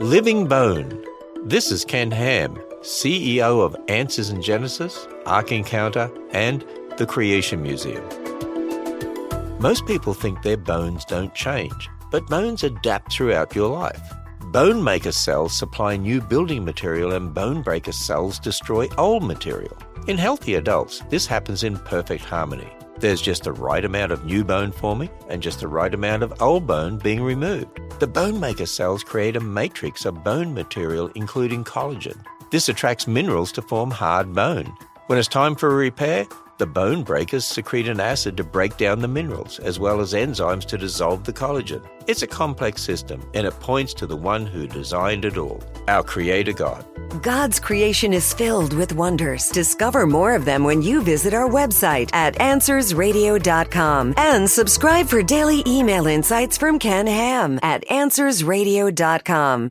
Living Bone. This is Ken Ham, CEO of Answers in Genesis, Ark Encounter, and the Creation Museum. Most people think their bones don't change, but bones adapt throughout your life. Bone maker cells supply new building material, and bone breaker cells destroy old material. In healthy adults, this happens in perfect harmony. There's just the right amount of new bone forming and just the right amount of old bone being removed. The bone maker cells create a matrix of bone material, including collagen. This attracts minerals to form hard bone. When it's time for a repair, the bone breakers secrete an acid to break down the minerals, as well as enzymes to dissolve the collagen. It's a complex system, and it points to the one who designed it all, our Creator God. God's creation is filled with wonders. Discover more of them when you visit our website at AnswersRadio.com and subscribe for daily email insights from Ken Ham at AnswersRadio.com.